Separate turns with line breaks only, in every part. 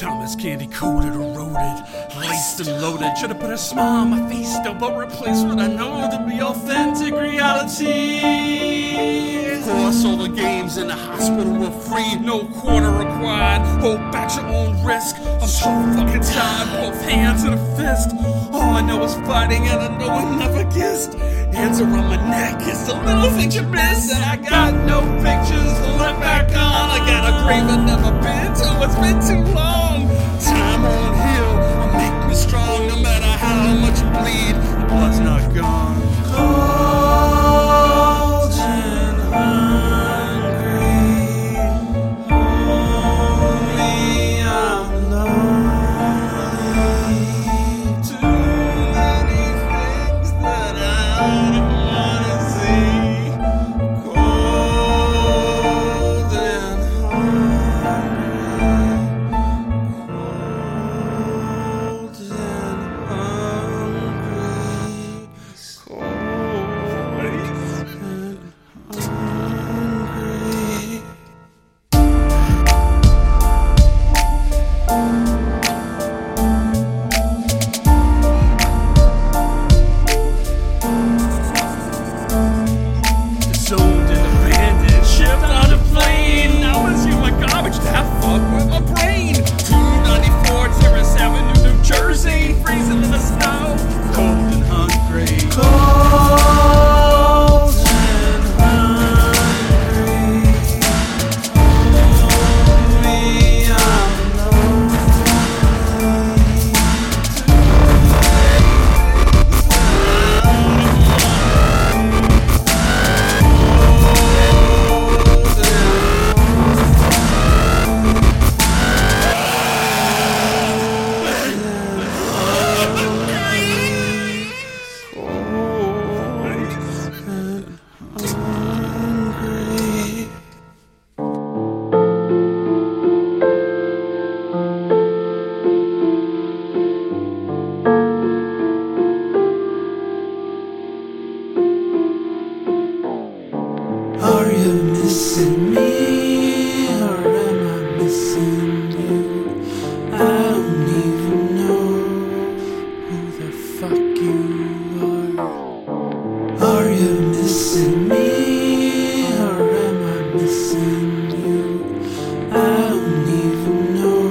Thomas candy coated, eroded, laced and loaded. Should've put a smile on my face still, but replaced what I know to be authentic reality. Of course, all the games in the hospital were free, no quarter required. Hold back your own risk. I'm so fucking tired, both hands in a fist. All I know is fighting, and I know I never kissed. Hands around my neck, it's the little things you miss, and I got no pictures to look back on. I got a grave I've never been to, it's been too long. That fuck with my brain. 294 Terrace Avenue, New Jersey, freezing in the you missing me or am I missing you? I don't even know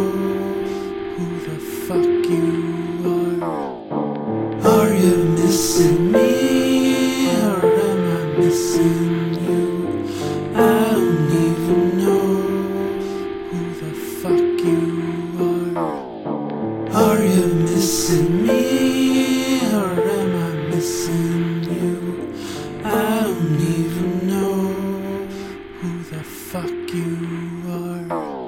who the fuck you are. Are you missing me or am I missing you are.